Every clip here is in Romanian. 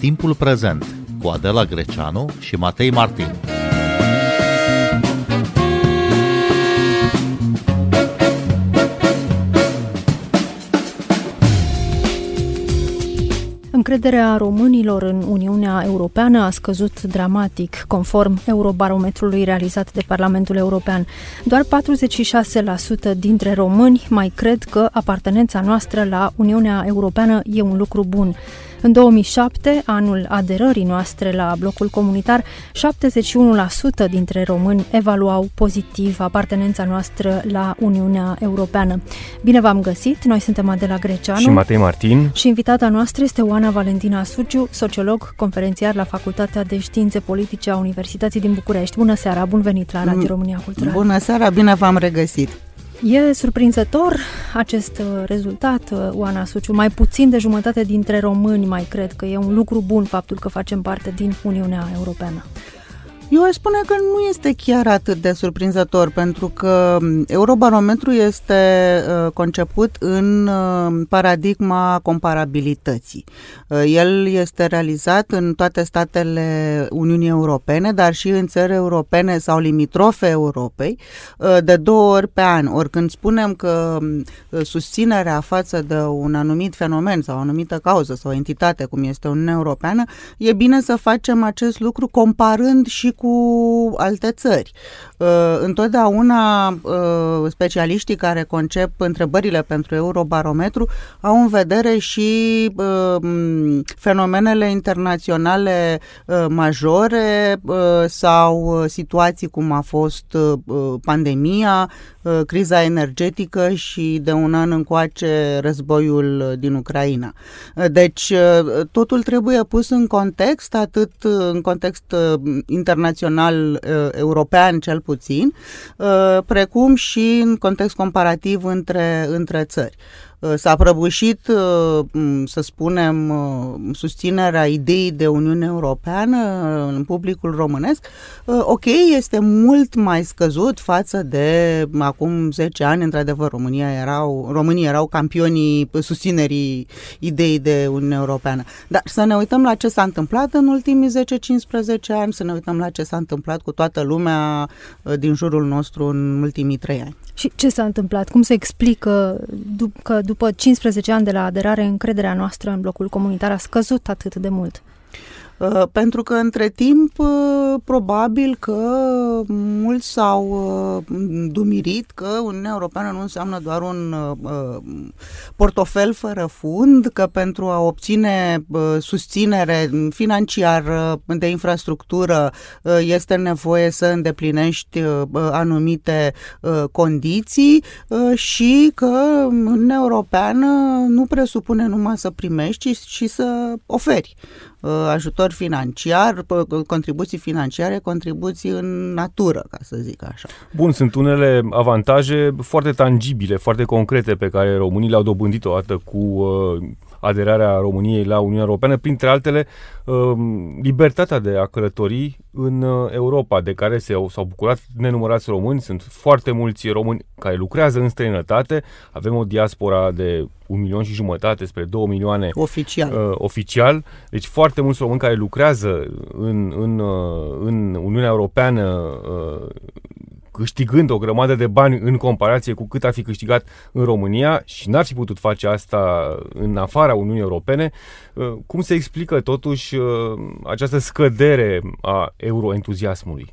Timpul prezent cu Adela Greceanu și Matei Martin. Încrederea românilor în Uniunea Europeană a scăzut dramatic, conform Eurobarometrului realizat de Parlamentul European. Doar 46% dintre români mai cred că apartenența noastră la Uniunea Europeană e un lucru bun. În 2007, anul aderării noastre la blocul comunitar, 71% dintre români evaluau pozitiv apartenența noastră la Uniunea Europeană. Bine v-am găsit! Noi suntem Adela Greceanu și Matei Martin și invitata noastră este Oana Valentina Sugiu, sociolog, conferențiar la Facultatea de Științe Politice a Universității din București. Bună seara! Bun venit la Radio România Cultural! Bună seara! Bine v-am regăsit! E surprinzător acest uh, rezultat, uh, Oana Suciu. Mai puțin de jumătate dintre români mai cred că e un lucru bun faptul că facem parte din Uniunea Europeană. Eu aș spune că nu este chiar atât de surprinzător, pentru că Eurobarometru este uh, conceput în uh, paradigma comparabilității. Uh, el este realizat în toate statele Uniunii Europene, dar și în țări europene sau limitrofe Europei, de două ori pe an. Ori când spunem că susținerea față de un anumit fenomen sau o anumită cauză sau entitate, cum este Uniunea Europeană, e bine să facem acest lucru comparând și cu alte țări. Uh, întotdeauna uh, specialiștii care concep întrebările pentru Eurobarometru au în vedere și uh, fenomenele internaționale majore sau situații cum a fost pandemia, criza energetică și de un an încoace războiul din Ucraina. Deci totul trebuie pus în context, atât în context internațional național uh, european cel puțin, uh, precum și în context comparativ între, între țări. Uh, s-a prăbușit, uh, să spunem, uh, susținerea ideii de Uniune Europeană în publicul românesc. Ok, este mult mai scăzut față de acum 10 ani, într-adevăr, România erau, românii erau campionii susținerii ideii de Uniune Europeană. Dar să ne uităm la ce s-a întâmplat în ultimii 10-15 ani, să ne uităm la ce s-a întâmplat cu toată lumea din jurul nostru în ultimii 3 ani. Și ce s-a întâmplat? Cum se explică că după 15 ani de la aderare, încrederea noastră în blocul comunitar a scăzut atât de mult? Uh, pentru că între timp uh, probabil că mulți s-au uh, dumirit că Uniunea Europeană nu înseamnă doar un portofel fără fund, că pentru a obține susținere financiară de infrastructură este nevoie să îndeplinești anumite condiții și că Uniunea Europeană nu presupune numai să primești, ci și să oferi. Uh, ajutor financiar, contribuții financiare, contribuții în natură, ca să zic așa. Bun, sunt unele avantaje foarte tangibile, foarte concrete pe care românii le-au dobândit odată cu uh, aderarea României la Uniunea Europeană, printre altele um, libertatea de a călători în uh, Europa, de care se, s-au bucurat nenumărați români. Sunt foarte mulți români care lucrează în străinătate. Avem o diaspora de un milion și jumătate spre două milioane oficial. Uh, oficial. Deci foarte mulți români care lucrează în, în, uh, în Uniunea Europeană uh, câștigând o grămadă de bani în comparație cu cât ar fi câștigat în România și n-ar fi putut face asta în afara Uniunii Europene, uh, cum se explică totuși uh, această scădere a euroentuziasmului?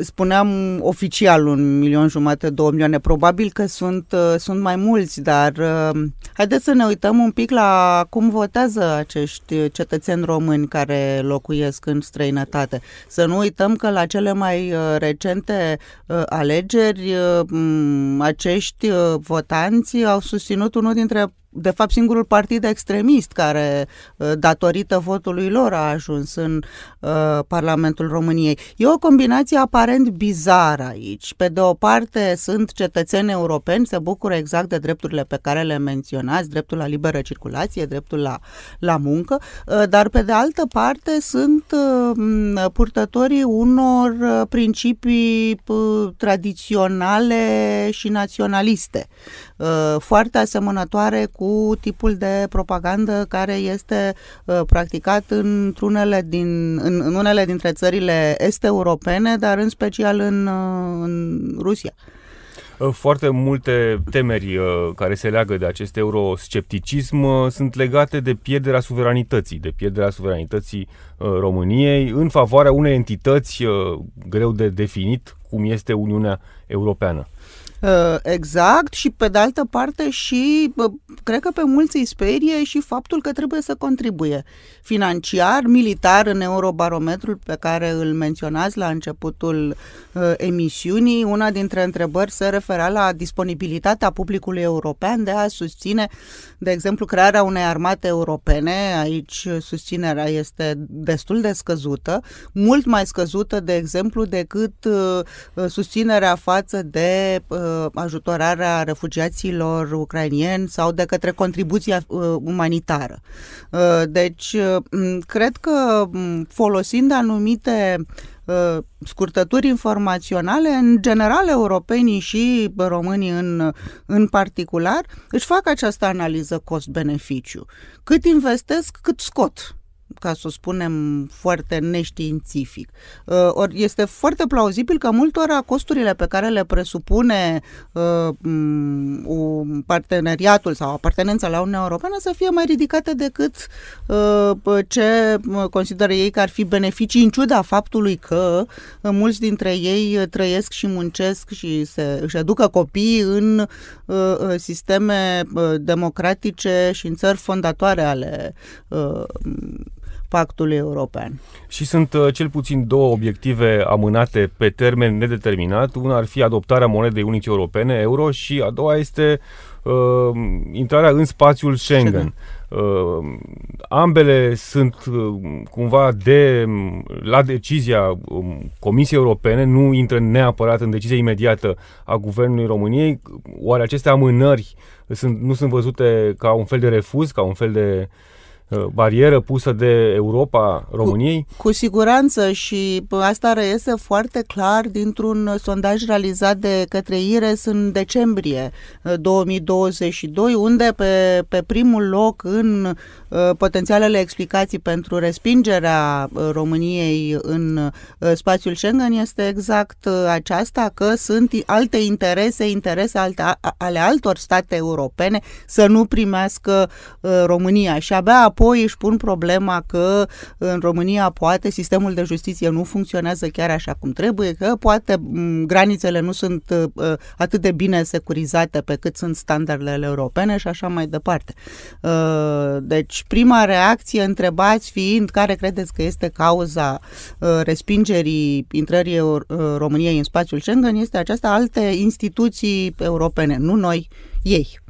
Spuneam oficial un milion jumate, două milioane. Probabil că sunt, uh, sunt mai mulți, dar uh, haideți să ne uităm un pic la cum votează acești cetățeni români care locuiesc în străinătate. Să nu uităm că la cele mai uh, recente alegeri acești votanți au susținut unul dintre de fapt singurul partid extremist care, uh, datorită votului lor, a ajuns în uh, Parlamentul României. E o combinație aparent bizară aici. Pe de o parte sunt cetățeni europeni, se bucură exact de drepturile pe care le menționați, dreptul la liberă circulație, dreptul la, la muncă, uh, dar pe de altă parte sunt uh, purtătorii unor uh, principii uh, tradiționale și naționaliste, uh, foarte asemănătoare cu cu tipul de propagandă care este uh, practicat într-unele din, în, în unele dintre țările este europene, dar în special în, uh, în Rusia. Uh, foarte multe temeri uh, care se leagă de acest euroscepticism uh, sunt legate de pierderea suveranității, de pierderea suveranității României în favoarea unei entități greu de definit, cum este Uniunea Europeană. Uh, exact și pe de altă parte și cred că pe mulți îi sperie și faptul că trebuie să contribuie financiar, militar în eurobarometrul pe care îl menționați la începutul uh, emisiunii. Una dintre întrebări se referea la disponibilitatea publicului european de a susține, de exemplu, crearea unei armate europene. Aici susținerea este destul de scăzută, mult mai scăzută, de exemplu, decât uh, susținerea față de uh, Uh, ajutorarea refugiaților ucrainieni sau de către contribuția uh, umanitară. Uh, deci, cred că folosind anumite scurtături informaționale, în general europenii și românii în, în particular, își fac această analiză cost-beneficiu. Cât investesc, cât scot ca să o spunem foarte neștiințific. Uh, Ori este foarte plauzibil că multora costurile pe care le presupune uh, un parteneriatul sau apartenența la Uniunea Europeană să fie mai ridicate decât uh, ce consideră ei că ar fi beneficii în ciuda faptului că mulți dintre ei trăiesc și muncesc și se, își educă copii în sisteme democratice și în țări fondatoare ale pactului european. Și sunt uh, cel puțin două obiective amânate pe termen nedeterminat. Una ar fi adoptarea monedei unice europene, euro, și a doua este uh, intrarea în spațiul Schengen. Uh, ambele sunt uh, cumva de la decizia um, Comisiei Europene, nu intră neapărat în decizia imediată a Guvernului României. Oare aceste amânări sunt, nu sunt văzute ca un fel de refuz, ca un fel de uh, Uh, barieră pusă de Europa României? Cu, cu siguranță și asta reiese foarte clar dintr-un sondaj realizat de către IRES în decembrie 2022, uh, unde pe, pe primul loc în uh, potențialele explicații pentru respingerea României în spațiul Schengen este exact aceasta că sunt alte interese, interese alte, ale altor state europene să nu primească România și abia apoi își pun problema că în România poate sistemul de justiție nu funcționează chiar așa cum trebuie, că poate granițele nu sunt uh, atât de bine securizate pe cât sunt standardele europene și așa mai departe. Uh, deci prima reacție întrebați fiind care credeți că este cauza uh, respingerii intrării României în spațiul Schengen este aceasta alte instituții europene, nu noi, ei.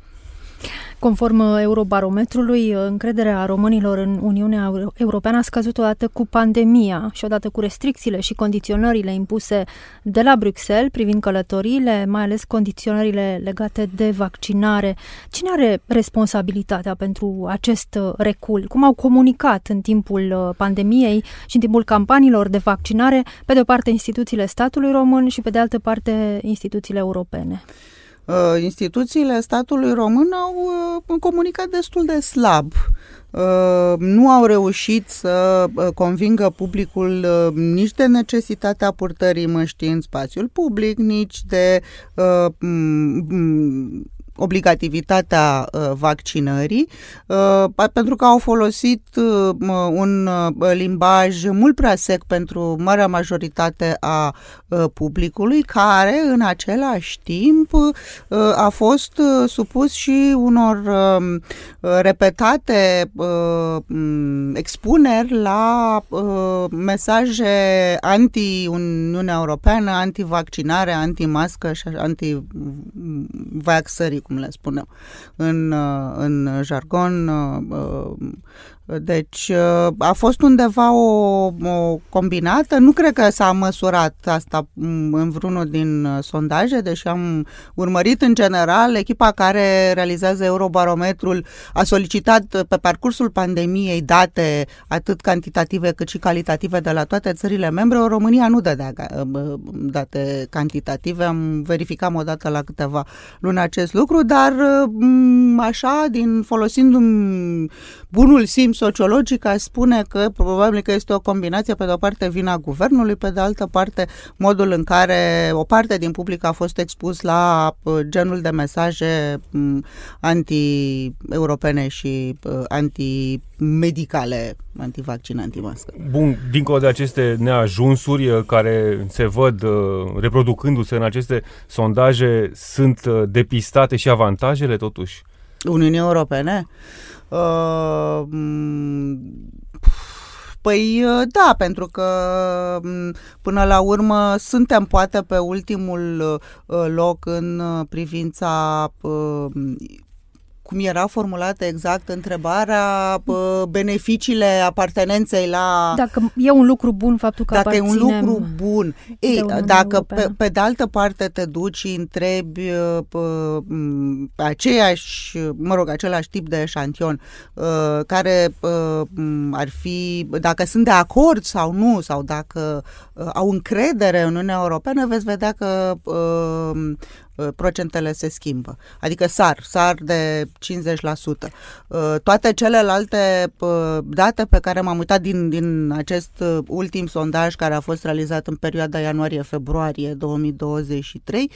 Conform Eurobarometrului, încrederea românilor în Uniunea Europeană a scăzut odată cu pandemia și odată cu restricțiile și condiționările impuse de la Bruxelles privind călătoriile, mai ales condiționările legate de vaccinare. Cine are responsabilitatea pentru acest recul? Cum au comunicat în timpul pandemiei și în timpul campaniilor de vaccinare, pe de o parte instituțiile statului român și pe de altă parte instituțiile europene? Uh, instituțiile statului român au uh, comunicat destul de slab. Uh, nu au reușit să convingă publicul nici de necesitatea purtării măștii în spațiul public, nici de obligativitatea uh, vaccinării, uh, pentru că au folosit uh, un limbaj mult prea sec pentru marea majoritate a publicului, care în același timp a fost supus și unor um, repetate expuneri la mesaje anti-Uniunea Europeană, anti-vaccinare, anti-mască și anti-vaxării cum le spunem în, uh, în jargon uh, Deci a fost undeva o, o combinată, nu cred că s-a măsurat asta în vreunul din sondaje, deși am urmărit în general, echipa care realizează Eurobarometrul a solicitat pe parcursul pandemiei date atât cantitative cât și calitative de la toate țările membre. România nu dădea date cantitative, am verificat o dată la câteva luni acest lucru, dar așa, din folosindu-mi bunul simț sociologic, aș spune că probabil că este o combinație, pe de o parte vina guvernului, pe de altă parte modul în care o parte din public a fost expus la uh, genul de mesaje mm, anti-europene și uh, anti-medicale, antivaccin, antimască. Bun, dincolo de aceste neajunsuri uh, care se văd reproducându-se în aceste sondaje, sunt depistate și avantajele totuși? Uniunii Europene? Uh, Păi da, pentru că până la urmă suntem poate pe ultimul loc în privința cum era formulată exact întrebarea, beneficiile apartenenței la... Dacă e un lucru bun faptul că Dacă e un lucru bun. Ei, dacă pe, pe de altă parte te duci și întrebi pe, pe aceeași, mă rog, același tip de eșantion, care ar fi, dacă sunt de acord sau nu, sau dacă au încredere în Uniunea Europeană, veți vedea că Uh, procentele se schimbă. Adică sar, sar de 50%. Uh, toate celelalte uh, date pe care m-am uitat din, din acest ultim sondaj care a fost realizat în perioada ianuarie-februarie 2023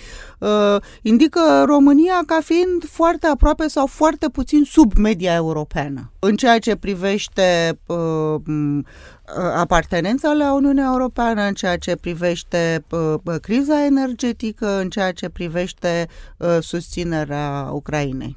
indică România ca fiind foarte aproape sau foarte puțin sub media europeană. În ceea ce privește apartenența la Uniunea Europeană în ceea ce privește criza energetică, în ceea ce privește susținerea Ucrainei.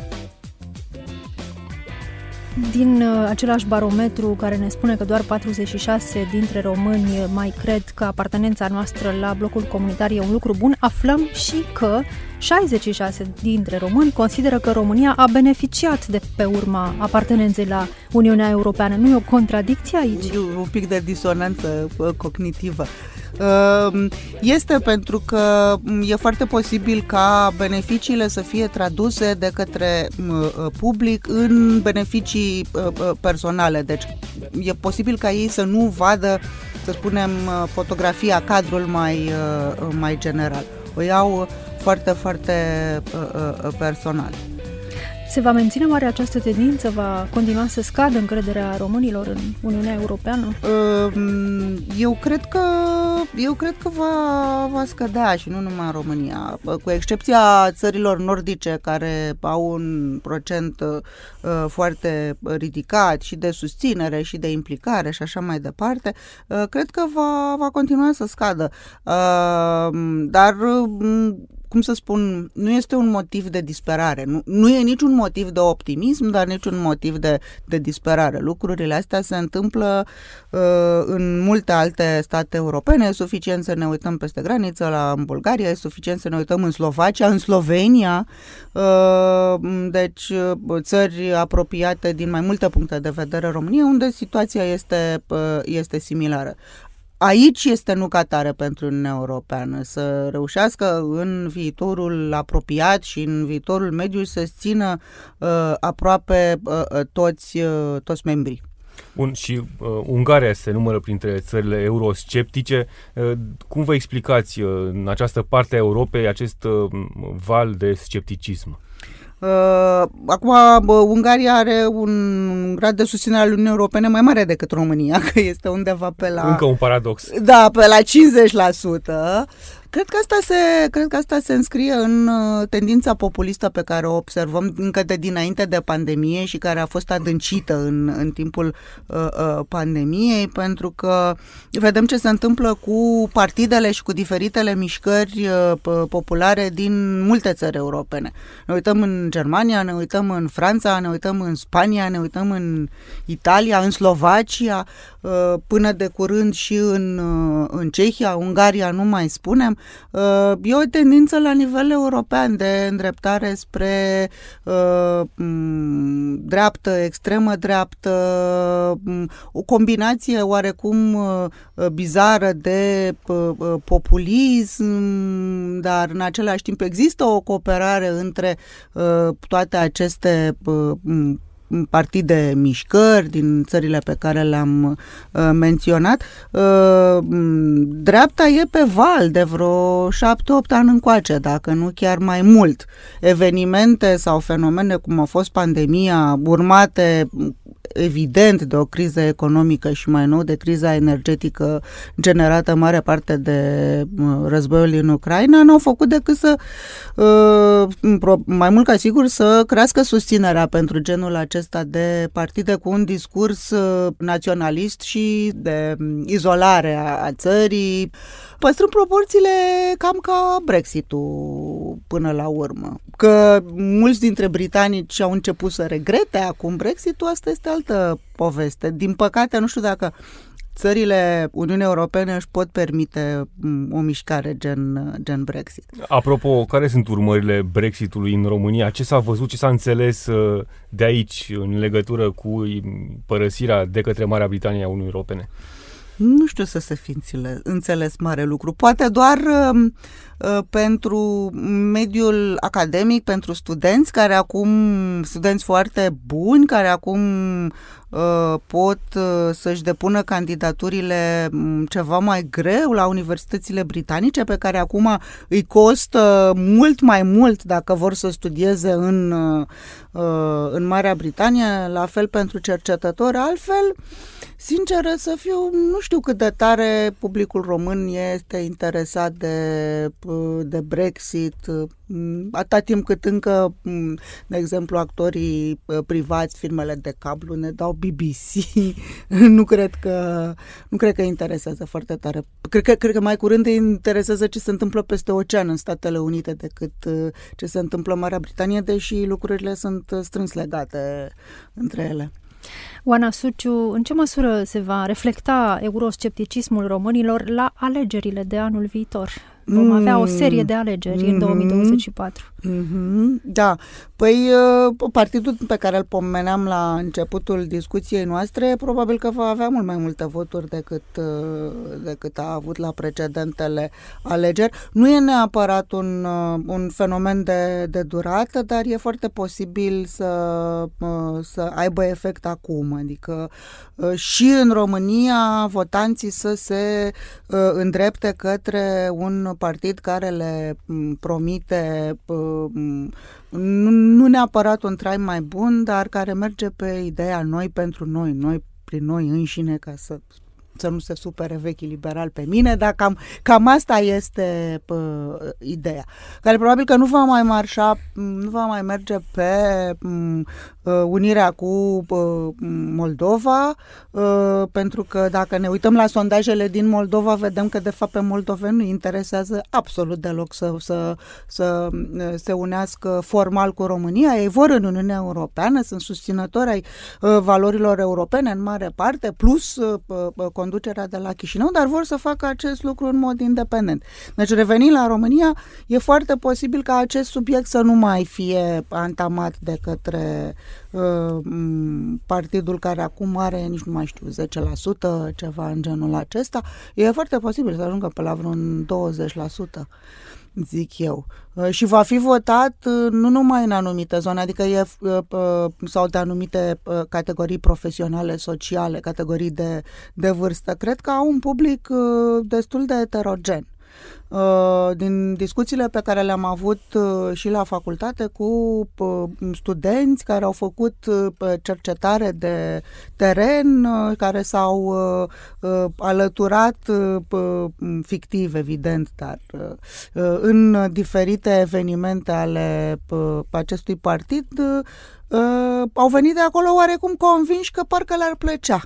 Din uh, același barometru care ne spune că doar 46 dintre români mai cred că apartenența noastră la blocul comunitar e un lucru bun, aflăm și că 66 dintre români consideră că România a beneficiat de pe urma apartenenței la Uniunea Europeană. Nu e o contradicție aici? E un pic de disonanță uh, cognitivă. Ehm, este pentru că mm, e foarte posibil ca beneficiile să fie traduse de către mm, uh, public în beneficii uh, uh, personale. Deci e posibil ca ei să nu vadă, să spunem, fotografia, cadrul mai, mai general. O iau foarte, foarte personal. Se va menține oare această tendință? Va continua să scadă încrederea românilor în Uniunea Europeană? Ehm, eu cred că, eu cred că va, va scădea și nu numai în România. Cu excepția țărilor nordice care au un procent uh, foarte ridicat și de susținere și de implicare și așa mai departe, uh, cred că va, va continua să scadă. Uh, dar cum să spun, nu este un motiv de disperare. Nu, nu e niciun motiv de optimism, dar niciun motiv de, de disperare. Lucrurile astea se întâmplă uh, în multe alte state europene. E suficient să ne uităm peste graniță la în Bulgaria, e suficient să ne uităm în Slovacia, în Slovenia. Uh, deci, uh, țări apropiate din mai multe puncte de vedere România, unde situația este, uh, este similară aici este nuca tare pentru Uniunea Europeană, să reușească în viitorul apropiat și în viitorul mediu să țină uh, aproape uh, uh, toți, uh, toți membrii. Bun, și uh, Ungaria se numără printre țările eurosceptice. Uh, cum vă explicați uh, în această parte a Europei acest uh, val de scepticism? Uh, acum, bă, Ungaria are un grad de susținere al Uniunii Europene mai mare decât România, că este undeva pe la... Încă un paradox. Da, pe la 50%. Cred că asta se, cred că asta se înscrie în uh, tendința populistă pe care o observăm încă de dinainte de pandemie și care a fost adâncită în, în timpul uh, uh, pandemiei, pentru că vedem ce se întâmplă cu partidele și cu diferitele mișcări uh, populare din multe țări europene. Ne uităm în Germania, ne uităm în Franța, ne uităm în Spania, ne uităm în Italia, în Slovacia, uh, până de curând și în, uh, în Cehia, Ungaria, nu mai spunem. Uh, e o tendință la nivel european de îndreptare spre uh, dreaptă, extremă dreaptă, o combinație oarecum uh, bizară de populism, dar în același timp există o cooperare între toate aceste partide mișcări din țările pe care le-am uh, menționat. Uh, dreapta e pe val de vreo șapte-opt ani încoace, dacă nu chiar mai mult. Evenimente sau fenomene cum a fost pandemia, urmate evident de o criză economică și mai nou de criza energetică generată în mare parte de războiul din Ucraina, n-au făcut decât să, uh, mai mult ca sigur, să crească susținerea pentru genul acesta de partide cu un discurs uh, naționalist și de izolare a țării, păstrând proporțiile cam ca Brexit-ul până la urmă. Că mulți dintre britanici au început să regrete acum Brexit-ul, asta este altă poveste. Din păcate, nu știu dacă țările Uniunii Europene își pot permite mm, o mișcare gen, gen Brexit. Apropo, care sunt urmările Brexitului în România? Ce s-a văzut, ce s-a înțeles uh, de aici în legătură cu părăsirea de către Marea Britanie a Uniunii Europene? nu știu să se fi înțeles mare lucru. Poate doar uh, uh, pentru mediul academic, pentru studenți care acum, studenți foarte buni, care acum uh, pot uh, să-și depună candidaturile mm, ceva mai greu la universitățile britanice, pe care acum îi costă mult mai mult dacă vor să studieze în, uh, în Marea Britanie, la fel pentru cercetători, altfel Sinceră să fiu, nu știu cât de tare publicul român este interesat de, de Brexit, atâta timp cât încă, de exemplu, actorii privați, firmele de cablu ne dau BBC. nu cred că nu cred că interesează foarte tare. Cred că, cred că mai curând îi interesează ce se întâmplă peste ocean în Statele Unite decât ce se întâmplă în Marea Britanie, deși lucrurile sunt strâns legate între ele. Oana Suciu, în ce măsură se va reflecta euroscepticismul românilor la alegerile de anul viitor? Vom avea o serie de alegeri mm-hmm. în 2024. Mm-hmm. Da. Păi, uh, partidul pe care îl pomeneam la începutul discuției noastre, probabil că va avea mult mai multe voturi decât, uh, decât a avut la precedentele alegeri. Nu e neapărat un, uh, un fenomen de, de durată, dar e foarte posibil să, să aibă efect acum. Adică și în România votanții să se îndrepte către un partid care le promite nu neapărat un trai mai bun, dar care merge pe ideea noi pentru noi, noi prin noi înșine, ca să să nu se supere vechi liberal pe mine, dar cam, cam asta este pă, ideea. Care probabil că nu va mai marșa, nu va mai merge pe m, Uh, unirea cu uh, Moldova, uh, pentru că dacă ne uităm la sondajele din Moldova, vedem că de fapt pe moldoveni nu interesează absolut deloc să, să, să se unească formal cu România. Ei vor în Uniunea Europeană, sunt susținători ai valorilor europene în mare parte, plus conducerea de la Chișinău, dar vor să facă acest lucru în mod independent. Deci revenind la România, e foarte posibil ca acest subiect să nu mai fie antamat de către Uh, partidul care acum are, nici nu mai știu, 10%, ceva în genul acesta, e foarte posibil să ajungă pe la vreun 20% zic eu. Uh, și va fi votat uh, nu numai în anumite zone, adică e, sau de anumite categorii profesionale, sociale, categorii de, de vârstă. Cred că au un public destul de heterogen. Uh, din discuțiile pe care le-am avut uh, și la facultate cu uh, studenți care au făcut cercetare de teren, care s-au alăturat fictiv, evident, dar în diferite evenimente ale acestui partid, au venit de acolo oarecum convinși că parcă le-ar plăcea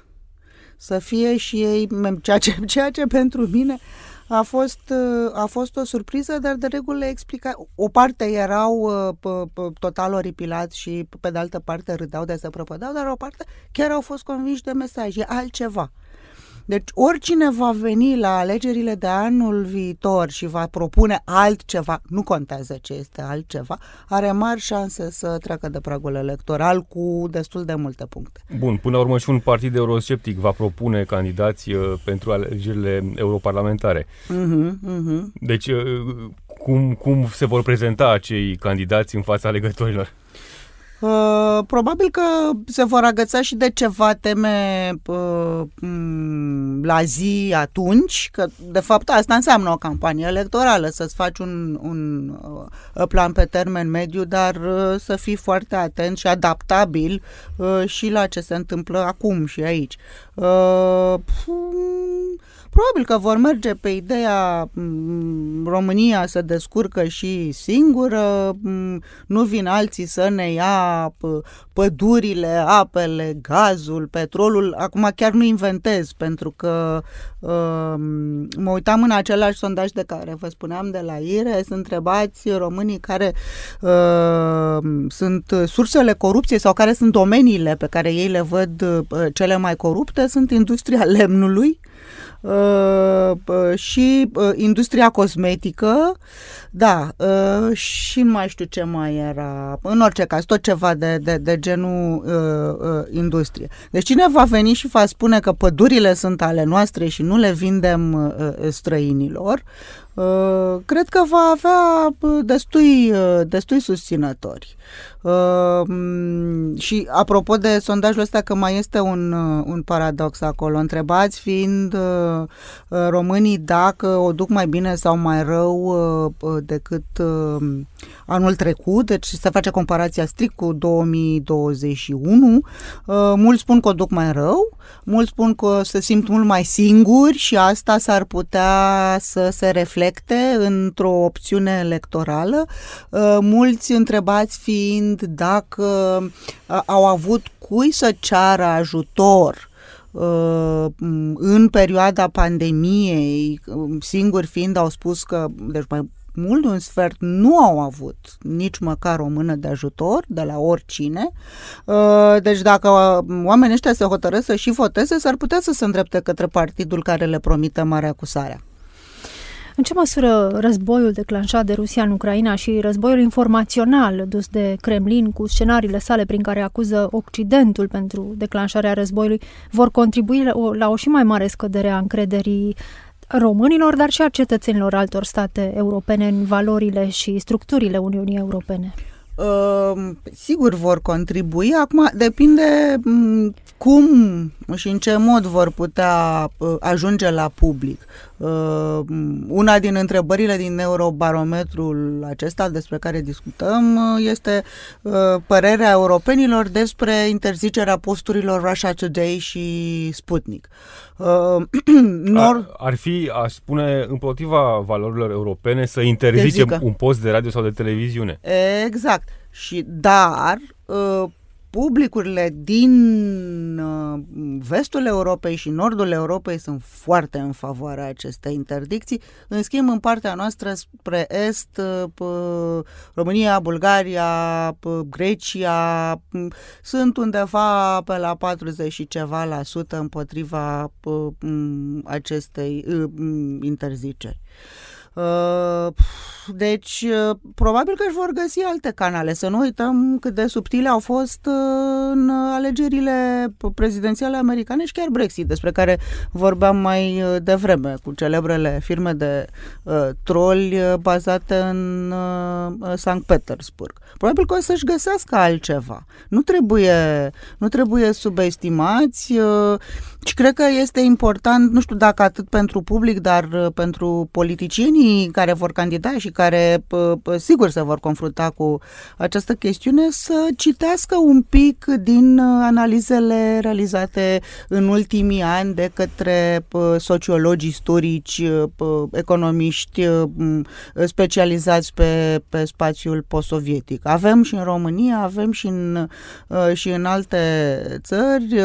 să fie și ei, ceea ce, ceea ce pentru mine a fost, uh, a fost o surpriză, dar de regulă le explica. O parte erau uh, total oripilați și pe de altă parte râdeau de să prăpădau, dar o parte chiar au fost convinși de mesaj. E altceva. Deci oricine va veni la alegerile de anul viitor și va propune altceva, nu contează ce este altceva, are mari șanse să treacă de pragul electoral cu destul de multe puncte. Bun, până la urmă și un partid eurosceptic va propune candidați uh, pentru alegerile europarlamentare. Uh-huh, uh-huh. Deci uh, cum, cum se vor prezenta acei candidați în fața alegătorilor? Uh, probabil că se vor agăța și de ceva teme uh, mm, la zi atunci, că de fapt asta înseamnă o campanie electorală, să-ți faci un, un uh, plan pe termen mediu, dar uh, să fii foarte atent și adaptabil uh, și la ce se întâmplă acum și aici. Uh, Probabil că vor merge pe ideea mm, România să descurcă și singură, mm, nu vin alții să ne ia pădurile, apele, gazul, petrolul. Acum chiar nu inventez, pentru că uh, mă uitam în același sondaj de care vă spuneam de la IRE, sunt întrebați românii care uh, sunt sursele corupției sau care sunt domeniile pe care ei le văd uh, cele mai corupte, sunt industria lemnului, Uh, uh, și uh, industria cosmetică, da, uh, și mai știu ce mai era, în orice caz, tot ceva de, de, de genul uh, uh, industrie. Deci cine va veni și va spune că pădurile sunt ale noastre și nu le vindem uh, străinilor, Uh, cred că va avea uh, destui, uh, destui susținători. Și apropo de sondajul ăsta, că mai este un, un paradox acolo. Întrebați fiind românii dacă o duc mai bine sau mai rău decât anul trecut, deci se face comparația strict cu 2021. Mulți spun că o duc mai rău, mulți spun că se simt mult mai singuri și asta s-ar putea să se reflecte reflecte într-o opțiune electorală, uh, mulți întrebați fiind dacă uh, au avut cui să ceară ajutor uh, în perioada pandemiei, singuri fiind, au spus că, deci mai mult de un sfert nu au avut nici măcar o mână de ajutor de la oricine. Deci dacă oamenii ăștia se hotărăsc să și voteze, s-ar putea să se îndrepte către partidul care le promite mare acusarea. În ce măsură războiul declanșat de Rusia în Ucraina și războiul informațional dus de Kremlin cu scenariile sale prin care acuză Occidentul pentru declanșarea războiului vor contribui la o și mai mare scădere a încrederii românilor, dar și a cetățenilor altor state europene în valorile și structurile Uniunii Europene? Uh, sigur vor contribui. Acum depinde mm, cum și în ce mod vor putea uh, ajunge la public. Uh, una din întrebările din Eurobarometrul acesta despre care discutăm uh, este uh, părerea europenilor despre interzicerea posturilor Russia Today și Sputnik. Uh, nor... ar, ar fi, aș spune, împotriva valorilor europene să interzicem un post de radio sau de televiziune. Exact. Și dar uh, publicurile din uh, vestul Europei și nordul Europei sunt foarte în favoarea acestei interdicții. În schimb, în partea noastră spre est, uh, România, Bulgaria, Grecia sunt undeva pe la 40 și ceva la sută împotriva acestei interziceri. Uh, deci, uh, probabil că își vor găsi alte canale. Să nu uităm cât de subtile au fost uh, în alegerile prezidențiale americane și chiar Brexit, despre care vorbeam mai devreme, cu celebrele firme de uh, troli bazate în uh, Sankt Petersburg. Probabil că o să-și găsească altceva. Nu trebuie, nu trebuie subestimați. Uh, Și cred că este important, nu știu dacă atât pentru public, dar uh, pentru politicienii care vor candida și care sigur se vor confrunta cu această chestiune, să citească un pic din uh, analizele realizate în ultimii ani de către sociologi istorici, economiști specializați pe, pe spațiul post-sovietic. Avem și în România, avem și în, uh, și în alte țări.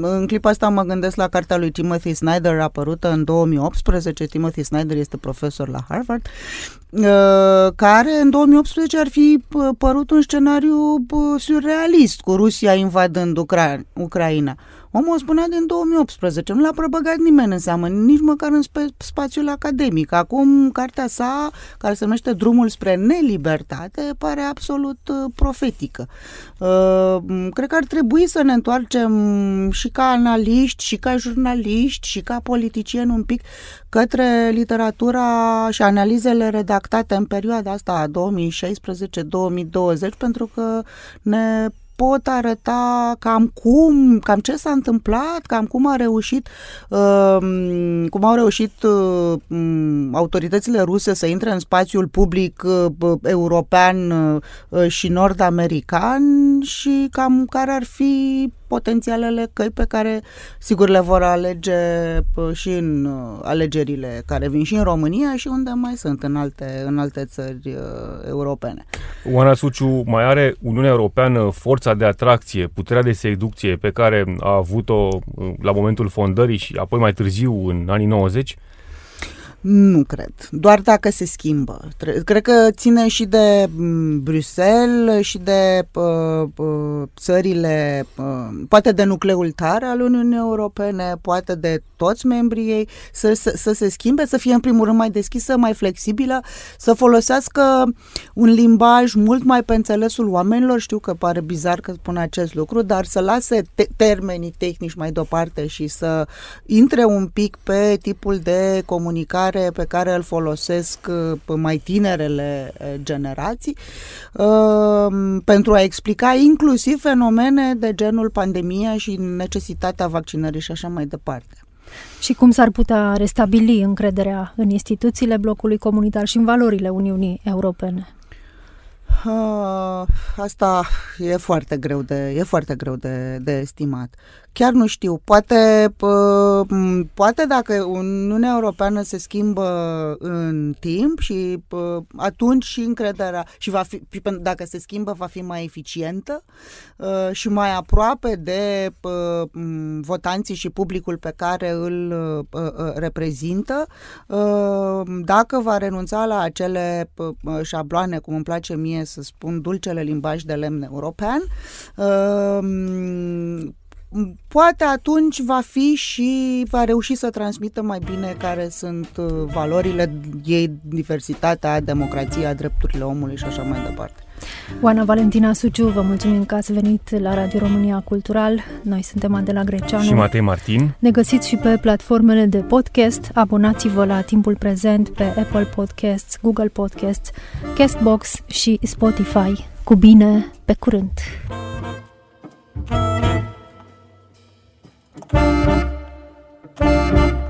În clipa asta mă gândesc la cartea lui Timothy Snyder, apărută în 2018. Timothy Snyder este profesor la Harvard, uh, care în 2018 ar fi uh, părut un scenariu surrealist cu Rusia invadând Ucra- Ucraina. Omul o spunea din 2018, nu l-a propăgat nimeni în seamă, nici măcar în spa- spațiul academic. Acum, cartea sa, care se numește Drumul spre nelibertate, pare absolut uh, profetică. Uh, cred că ar trebui să ne întoarcem și ca analiști, și ca jurnaliști, și ca politicieni un pic către literatura și analizele redactate în perioada asta 2016-2020, pentru că ne pot arăta cam cum, cam ce s-a întâmplat, cam cum a reușit, uh, cum au reușit uh, autoritățile ruse să intre în spațiul public uh, european uh, și nord-american și cam care ar fi potențialele căi pe care sigur le vor alege și în uh, alegerile care vin și în România și unde mai sunt în alte, în alte țări uh, europene. Oana Suciu, mai are Uniunea Europeană forța de atracție, puterea de seducție pe care a avut-o uh, la momentul fondării și apoi mai târziu în anii 90? Nu cred. Doar dacă se schimbă. Cred că ține și de mm, Bruxelles și de uh, uh, țările, uh, poate de nucleul tare al Uniunii Europene, poate de toți membrii ei, să, să, să se schimbe, să fie în primul rând mai deschisă, mai flexibilă, să folosească un limbaj mult mai pe înțelesul oamenilor. Știu că pare bizar că spun acest lucru, dar să lase te- termenii tehnici mai deoparte și să intre un pic pe tipul de comunicare care, pe care îl folosesc uh, mai tinerele uh, generații uh, pentru a explica inclusiv fenomene de genul pandemia și necesitatea vaccinării și așa mai departe. Și cum s-ar putea restabili încrederea în instituțiile blocului comunitar și în valorile Uniunii Europene? asta e foarte greu de, e foarte greu de, de estimat. Chiar nu știu. Poate, poate dacă Uniunea Europeană se schimbă în timp și atunci și încrederea și va fi, dacă se schimbă va fi mai eficientă ă, și mai aproape de votanții și publicul pe care îl ă, ă, reprezintă. Dacă va renunța la acele șabloane, cum îmi place mie să spun, dulcele limbaj de lemn european, poate atunci va fi și va reuși să transmită mai bine care sunt uh, valorile ei, diversitatea, democrația, drepturile omului și așa mai departe. Oana Valentina Suciu, vă mulțumim că ați venit la Radio România Cultural. Noi suntem Adela Greceanu. Și Matei Martin. Ne găsiți și pe platformele de podcast. Abonați-vă la timpul prezent pe Apple Podcasts, Google Podcasts, Castbox și Spotify. Cu bine, pe curând! thank you Thank you. thank you